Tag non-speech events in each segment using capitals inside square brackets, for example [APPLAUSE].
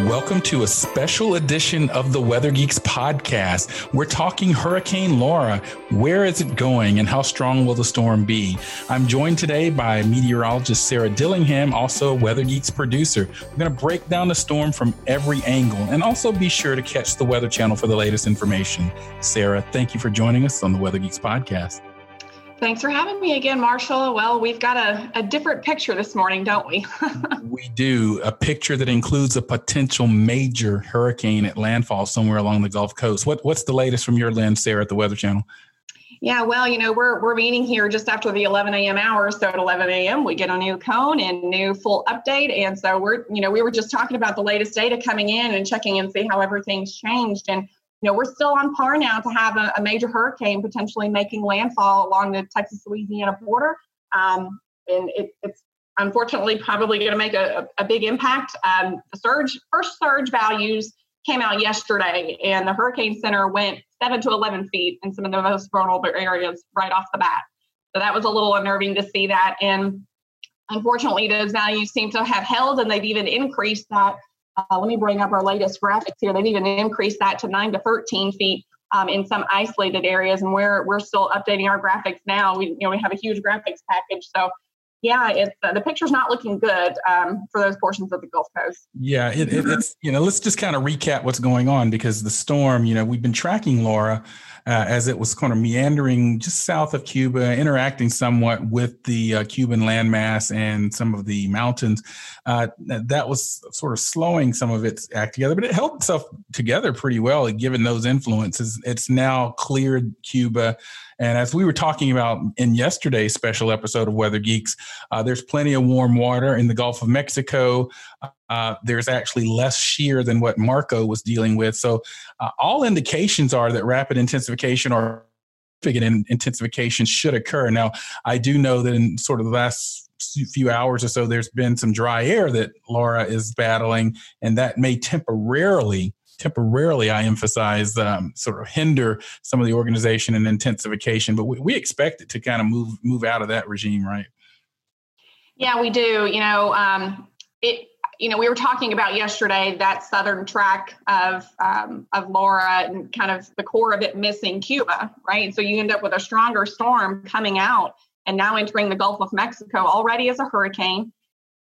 Welcome to a special edition of the Weather Geeks podcast. We're talking Hurricane Laura. Where is it going and how strong will the storm be? I'm joined today by meteorologist Sarah Dillingham, also Weather Geeks producer. We're going to break down the storm from every angle and also be sure to catch the Weather Channel for the latest information. Sarah, thank you for joining us on the Weather Geeks podcast. Thanks for having me again, Marshall. Well, we've got a, a different picture this morning, don't we? [LAUGHS] we do. A picture that includes a potential major hurricane at landfall somewhere along the Gulf Coast. What, what's the latest from your lens, Sarah, at the Weather Channel? Yeah, well, you know, we're we're meeting here just after the 11 a.m. hour. So at 11 a.m. we get a new cone and new full update. And so we're, you know, we were just talking about the latest data coming in and checking and see how everything's changed. And you know, we're still on par now to have a, a major hurricane potentially making landfall along the Texas Louisiana border. Um, and it, it's unfortunately probably going to make a, a, big impact. Um, the surge, first surge values came out yesterday, and the Hurricane Center went 7 to 11 feet in some of the most vulnerable areas right off the bat. So that was a little unnerving to see that. And unfortunately, those values seem to have held, and they've even increased that uh, let me bring up our latest graphics here. They've even increased that to 9 to 13 feet um, in some isolated areas, and we're we're still updating our graphics now. We you know we have a huge graphics package, so yeah, it's uh, the picture's not looking good um, for those portions of the Gulf Coast. Yeah, it, it, it's you know let's just kind of recap what's going on because the storm. You know we've been tracking Laura uh, as it was kind of meandering just south of Cuba, interacting somewhat with the uh, Cuban landmass and some of the mountains. Uh, that was sort of slowing some of its act together, but it held itself together pretty well given those influences. It's now cleared Cuba. And as we were talking about in yesterday's special episode of Weather Geeks, uh, there's plenty of warm water in the Gulf of Mexico. Uh, there's actually less shear than what Marco was dealing with. So, uh, all indications are that rapid intensification or significant intensification should occur. Now, I do know that in sort of the last few hours or so, there's been some dry air that Laura is battling, and that may temporarily temporarily, I emphasize, um, sort of hinder some of the organization and intensification. But we, we expect it to kind of move move out of that regime, right? Yeah, we do. You know, um, it. You know, we were talking about yesterday that southern track of um, of Laura and kind of the core of it missing Cuba, right? So you end up with a stronger storm coming out and now entering the Gulf of Mexico already as a hurricane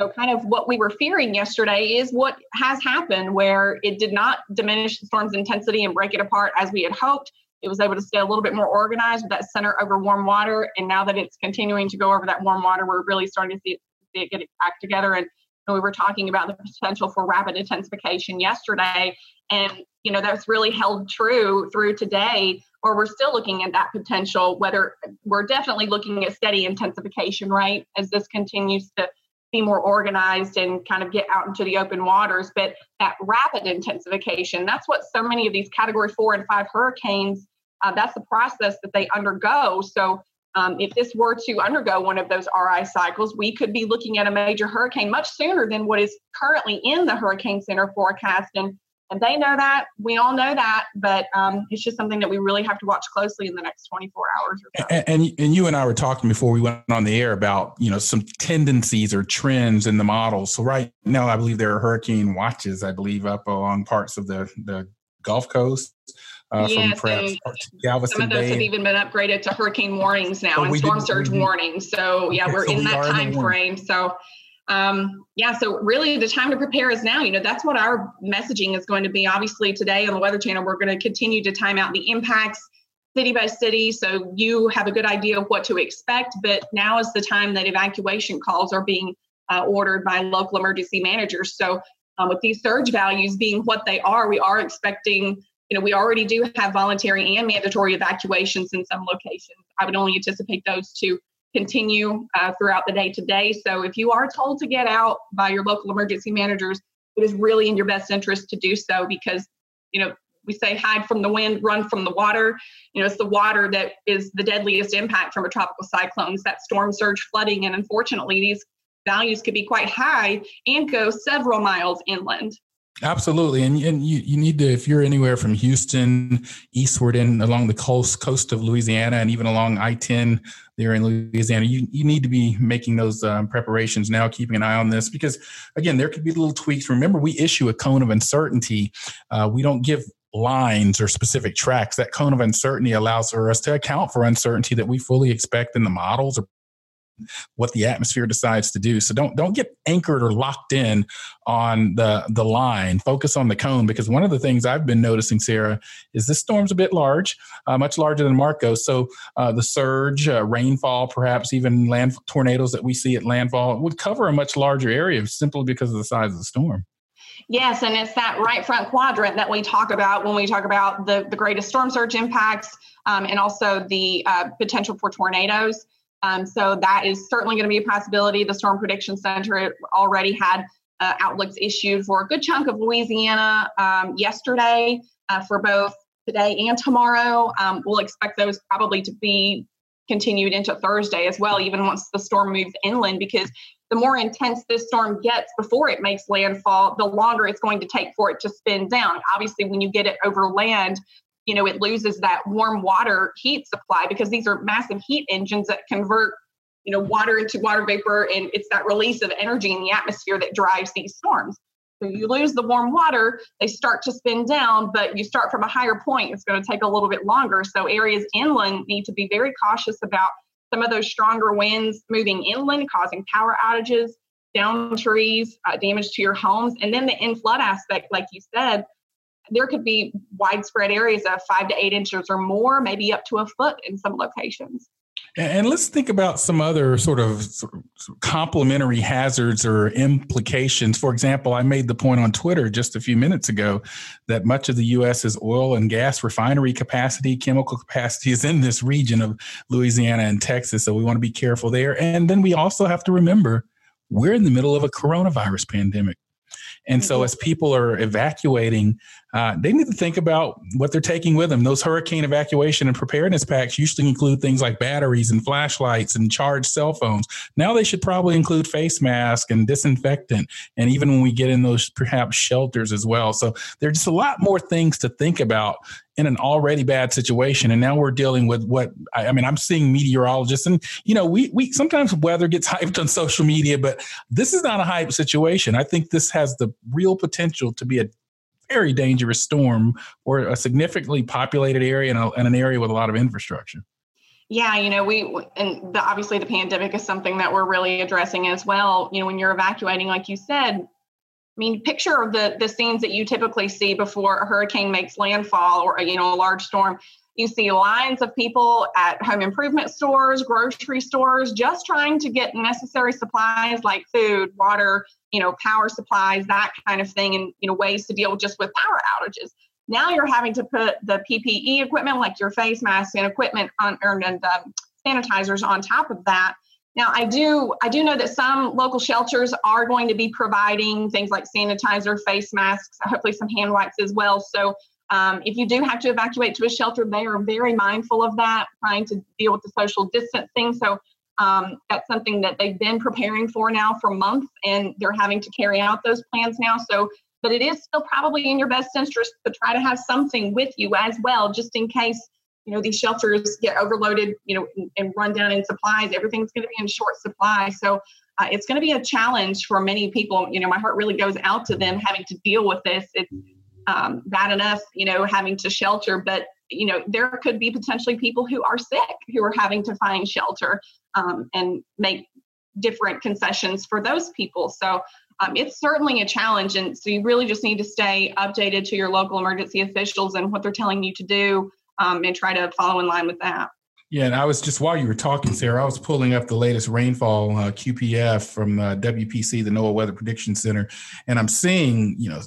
so, kind of what we were fearing yesterday is what has happened, where it did not diminish the storm's intensity and break it apart as we had hoped. It was able to stay a little bit more organized with that center over warm water. And now that it's continuing to go over that warm water, we're really starting to see it, see it get back together. And, and we were talking about the potential for rapid intensification yesterday. And, you know, that's really held true through today, where we're still looking at that potential, whether we're definitely looking at steady intensification, right? As this continues to be more organized and kind of get out into the open waters. But that rapid intensification, that's what so many of these category four and five hurricanes, uh, that's the process that they undergo. So um, if this were to undergo one of those RI cycles, we could be looking at a major hurricane much sooner than what is currently in the Hurricane Center forecast. And and they know that. We all know that, but um, it's just something that we really have to watch closely in the next 24 hours. So. And, and, and you and I were talking before we went on the air about you know some tendencies or trends in the models. So right now, I believe there are hurricane watches. I believe up along parts of the the Gulf Coast. Uh, yeah, so Galveston some of those Bay. have even been upgraded to hurricane warnings now and storm surge warnings. So yeah, we're so in we that time frame. So um, yeah, so really the time to prepare is now. You know, that's what our messaging is going to be. Obviously, today on the Weather Channel, we're going to continue to time out the impacts city by city so you have a good idea of what to expect. But now is the time that evacuation calls are being uh, ordered by local emergency managers. So, um, with these surge values being what they are, we are expecting. You know, we already do have voluntary and mandatory evacuations in some locations. I would only anticipate those to continue uh, throughout the day today. So if you are told to get out by your local emergency managers, it is really in your best interest to do so because, you know, we say hide from the wind, run from the water. You know, it's the water that is the deadliest impact from a tropical cyclone. It's that storm surge flooding. And unfortunately, these values could be quite high and go several miles inland. Absolutely, and and you, you need to if you're anywhere from Houston eastward and along the coast coast of Louisiana and even along I-10 there in Louisiana, you you need to be making those um, preparations now, keeping an eye on this because again there could be little tweaks. Remember, we issue a cone of uncertainty. Uh, we don't give lines or specific tracks. That cone of uncertainty allows for us to account for uncertainty that we fully expect in the models or what the atmosphere decides to do. So don't don't get anchored or locked in on the the line. Focus on the cone because one of the things I've been noticing, Sarah, is this storm's a bit large, uh, much larger than Marco. So uh, the surge, uh, rainfall, perhaps even land tornadoes that we see at landfall would cover a much larger area simply because of the size of the storm. Yes, and it's that right front quadrant that we talk about when we talk about the, the greatest storm surge impacts um, and also the uh, potential for tornadoes. Um, so that is certainly going to be a possibility. The Storm Prediction Center already had uh, outlooks issued for a good chunk of Louisiana um, yesterday uh, for both today and tomorrow. Um, we'll expect those probably to be continued into Thursday as well, even once the storm moves inland, because the more intense this storm gets before it makes landfall, the longer it's going to take for it to spin down. Obviously, when you get it over land, you know, it loses that warm water heat supply because these are massive heat engines that convert, you know, water into water vapor. And it's that release of energy in the atmosphere that drives these storms. So you lose the warm water, they start to spin down, but you start from a higher point. It's going to take a little bit longer. So areas inland need to be very cautious about some of those stronger winds moving inland, causing power outages, down trees, uh, damage to your homes, and then the in flood aspect, like you said, there could be widespread areas of five to eight inches or more, maybe up to a foot in some locations. And let's think about some other sort of, sort of, complementary hazards or implications. For example, I made the point on Twitter just a few minutes ago that much of the U.S.'s oil and gas refinery capacity, chemical capacity is in this region of Louisiana and Texas. So we want to be careful there. And then we also have to remember we're in the middle of a coronavirus pandemic. And so, mm-hmm. as people are evacuating, uh, they need to think about what they're taking with them. Those hurricane evacuation and preparedness packs usually include things like batteries and flashlights and charged cell phones. Now they should probably include face mask and disinfectant, and even when we get in those perhaps shelters as well. So there's just a lot more things to think about in an already bad situation and now we're dealing with what I, I, mean i'm seeing meteorologists and you know we we sometimes weather gets [LAUGHS] hyped on social media but this is not a hype situation i think this has the real potential to be a very dangerous storm or a significantly populated area and, a, and an area with a lot of infrastructure. Yeah, you know, we and the, obviously the pandemic is something that we're really addressing as well. You know, when you're evacuating, like you said, I mean, picture the the scenes that you typically see before a hurricane makes landfall or you know a large storm. You see lines of people at home improvement stores, grocery stores, just trying to get necessary supplies like food, water, you know, power supplies, that kind of thing, and you know, ways to deal just with power outages. Now you're having to put the PPE equipment, like your face masks and equipment on, and um, sanitizers on top of that. Now, I do I do know that some local shelters are going to be providing things like sanitizer, face masks, hopefully some hand wipes as well. So um, if you do have to evacuate to a shelter, they are very mindful of that, trying to deal with the social distancing. So um, that's something that they've been preparing for now for months, and they're having to carry out those plans now. So, but it is still probably in your best interest to try to have something with you as well, just in case you know these shelters get overloaded, you know, and, and run down in supplies. Everything's going to be in short supply, so uh, it's going to be a challenge for many people. You know, my heart really goes out to them having to deal with this. It's um, bad enough, you know, having to shelter, but you know, there could be potentially people who are sick who are having to find shelter um, and make different concessions for those people. So um, it's certainly a challenge. And so you really just need to stay updated to your local emergency officials and what they're telling you to do um, and try to follow in line with that. Yeah, and I was just while you were talking, Sarah, I was pulling up the latest rainfall uh, QPF from uh, WPC, the NOAA Weather Prediction Center, and I'm seeing, you know,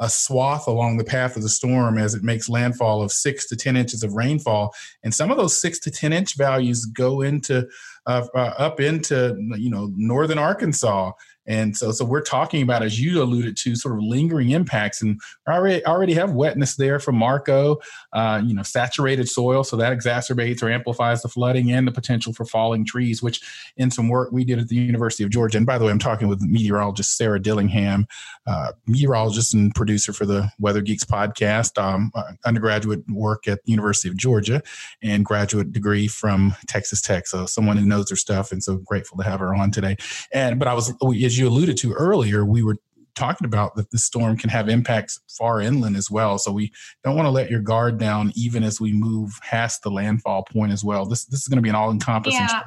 a swath along the path of the storm as it makes landfall of six to 10 inches of rainfall. And some of those six to 10 inch values go into uh, uh, up into, you know, northern Arkansas and so, so we're talking about, as you alluded to, sort of lingering impacts, and already already have wetness there from Marco, uh, you know, saturated soil, so that exacerbates or amplifies the flooding and the potential for falling trees. Which, in some work we did at the University of Georgia, and by the way, I'm talking with meteorologist Sarah Dillingham, uh, meteorologist and producer for the Weather Geeks podcast, um, uh, undergraduate work at the University of Georgia, and graduate degree from Texas Tech. So someone who knows their stuff, and so grateful to have her on today. And but I was as you alluded to earlier, we were talking about that the storm can have impacts far inland as well. So we don't want to let your guard down even as we move past the landfall point as well. This this is going to be an all encompassing. Yeah.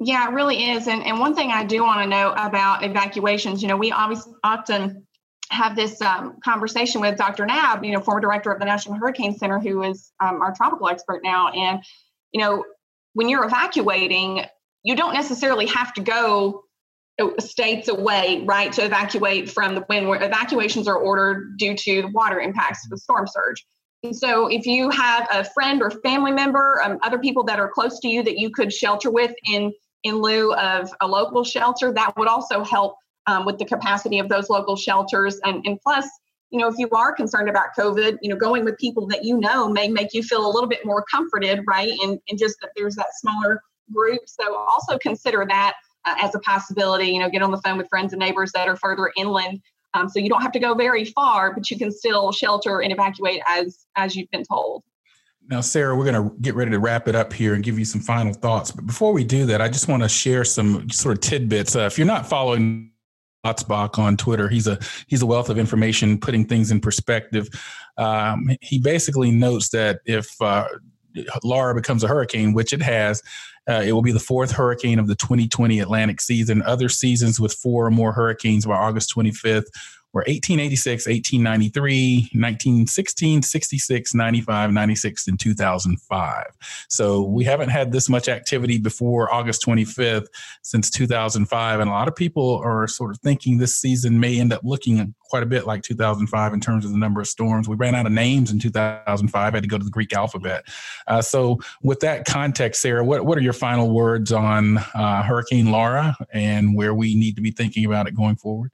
Yeah, it really is. And and one thing I do want to know about evacuations, you know, we obviously often have this um, conversation with Dr. Knabb, you know, former director of the National Hurricane Center, who is um, our tropical expert now. And you know, when you're evacuating, you don't necessarily have to go states away, right, to evacuate from the when evacuations are ordered due to the water impacts of the storm surge. And so, if you have a friend or family member, um, other people that are close to you that you could shelter with in in lieu of a local shelter, that would also help um, with the capacity of those local shelters. And, and plus, you know, if you are concerned about COVID, you know, going with people that you know may make you feel a little bit more comforted, right? And, and just that there's that smaller group. So also consider that uh, as a possibility. You know, get on the phone with friends and neighbors that are further inland. Um, so you don't have to go very far, but you can still shelter and evacuate as as you've been told. Now, Sarah, we're going to get ready to wrap it up here and give you some final thoughts. But before we do that, I just want to share some sort of tidbits. Uh, if you're not following Klotzbach on Twitter. He's a he's a wealth of information, putting things in perspective. Um, he basically notes that if uh, Laura becomes a hurricane, which it has, uh, it will be the fourth hurricane of the 2020 Atlantic season. Other seasons with four or more hurricanes by August 25th were 1886, 1893, 1916, 66, 95, 96, and 2005. So we haven't had this much activity before August 25th since 2005. And a lot of people are sort of thinking this season may end up looking quite a bit like 2005 in terms of the number of storms. We ran out of names in 2005, had to go to the Greek alphabet. Uh, so, with that context, Sarah, what, what are your final words on uh, Hurricane Laura and where we need to be thinking about it going forward?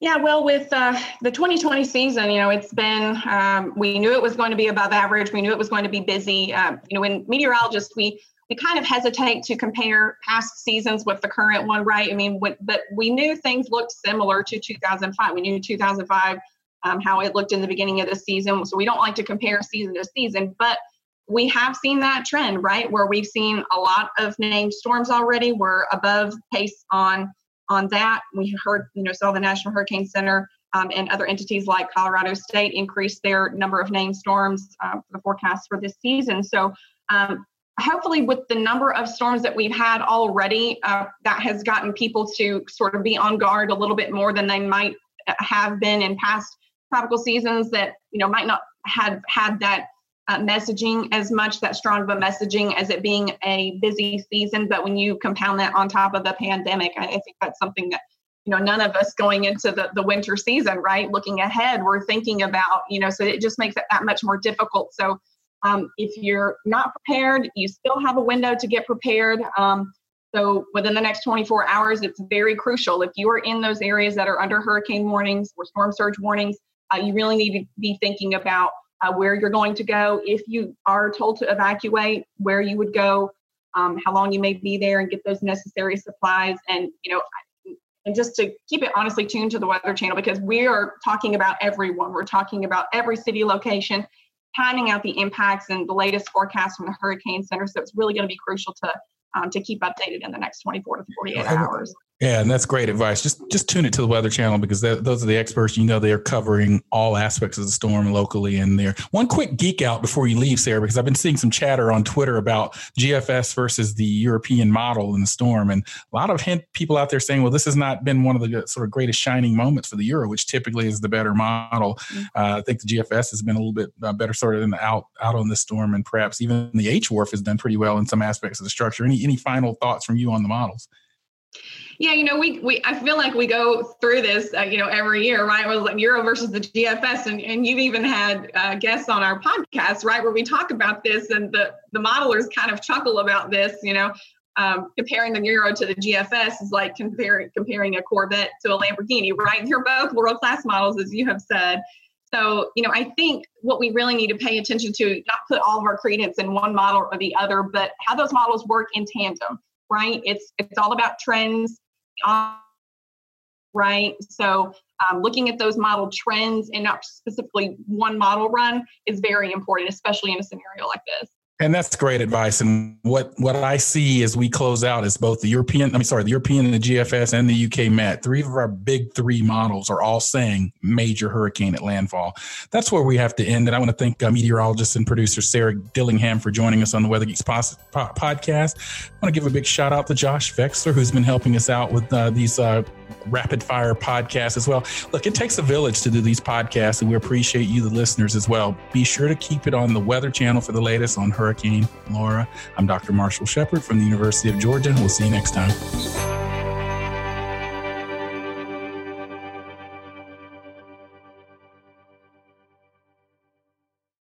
Yeah, well, with uh, the 2020 season, you know, it's been, um, we knew it was going to be above average. We knew it was going to be busy. Um, you know, when meteorologists, we, we kind of hesitate to compare past seasons with the current one, right? I mean, but we knew things looked similar to 2005. We knew 2005, um, how it looked in the beginning of the season. So we don't like to compare season to season, but we have seen that trend, right? Where we've seen a lot of named storms already. We're above pace on on that. We heard, you know, saw the National Hurricane Center um, and other entities like Colorado State increase their number of named storms uh, for the forecast for this season. So um, hopefully with the number of storms that we've had already, uh, that has gotten people to sort of be on guard a little bit more than they might have been in past tropical seasons that, you know, might not have had that uh, messaging as much that strong of a messaging as it being a busy season. But when you compound that on top of the pandemic, I, I think that's something that you know none of us going into the, the winter season right looking ahead we're thinking about you know so it just makes it that much more difficult. So um, if you're not prepared you still have a window to get prepared. Um, so within the next 24 hours it's very crucial. If you are in those areas that are under hurricane warnings or storm surge warnings uh, you really need to be thinking about uh, where you're going to go, if you are told to evacuate, where you would go, um, how long you may be there, and get those necessary supplies. And you know, and just to keep it honestly tuned to the Weather Channel because we are talking about everyone. We're talking about every city location, timing out the impacts and the latest forecast from the Hurricane Center. So it's really going to be crucial to um, to keep updated in the next 24 to 48 hours. Yeah, and that's great advice. Just just tune it to the Weather Channel because those are the experts. You know, they are covering all aspects of the storm locally and there. One quick geek out before you leave, Sarah, because I've been seeing some chatter on Twitter about GFS versus the European model in the storm, and a lot of hint people out there saying, "Well, this has not been one of the sort of greatest shining moments for the Euro, which typically is the better model." Mm-hmm. Uh, I think the GFS has been a little bit uh, better sort of out out on the storm, and perhaps even the HWRF has done pretty well in some aspects of the structure. Any any final thoughts from you on the models? Yeah, you know, we we I feel like we go through this, uh, you know, every year, right? It was like Euro versus the GFS, and and you've even had uh, guests on our podcast, right, where we talk about this, and the the modelers kind of chuckle about this, you know. Um, comparing the Euro to the GFS is like comparing comparing a Corvette to a Lamborghini, right? They're both world class models, as you have said. So, you know, I think what we really need to pay attention to, not put all of our credence in one model or the other, but how those models work in tandem, right? It's it's all about trends right? So um, looking at those model trends and not specifically one model run is very important, especially in a scenario like this. And that's great advice. And what what I see as we close out is both the European, I mean, sorry, the European and the GFS and the UK Met. Three of our big three models are all saying major hurricane at landfall. That's where we have to end. And I want to thank uh, meteorologist and producer Sarah Dillingham for joining us on the Weather Geeks podcast. I want to give a big shout out to Josh Vexler, who's been helping us out with uh, these uh, rapid fire podcast as well. Look, it takes a village to do these podcasts, and we appreciate you, the listeners, as well. Be sure to keep it on the Weather Channel for the latest on Hurricane Laura. I'm Dr. Marshall Shepherd from the University of Georgia. We'll see you next time.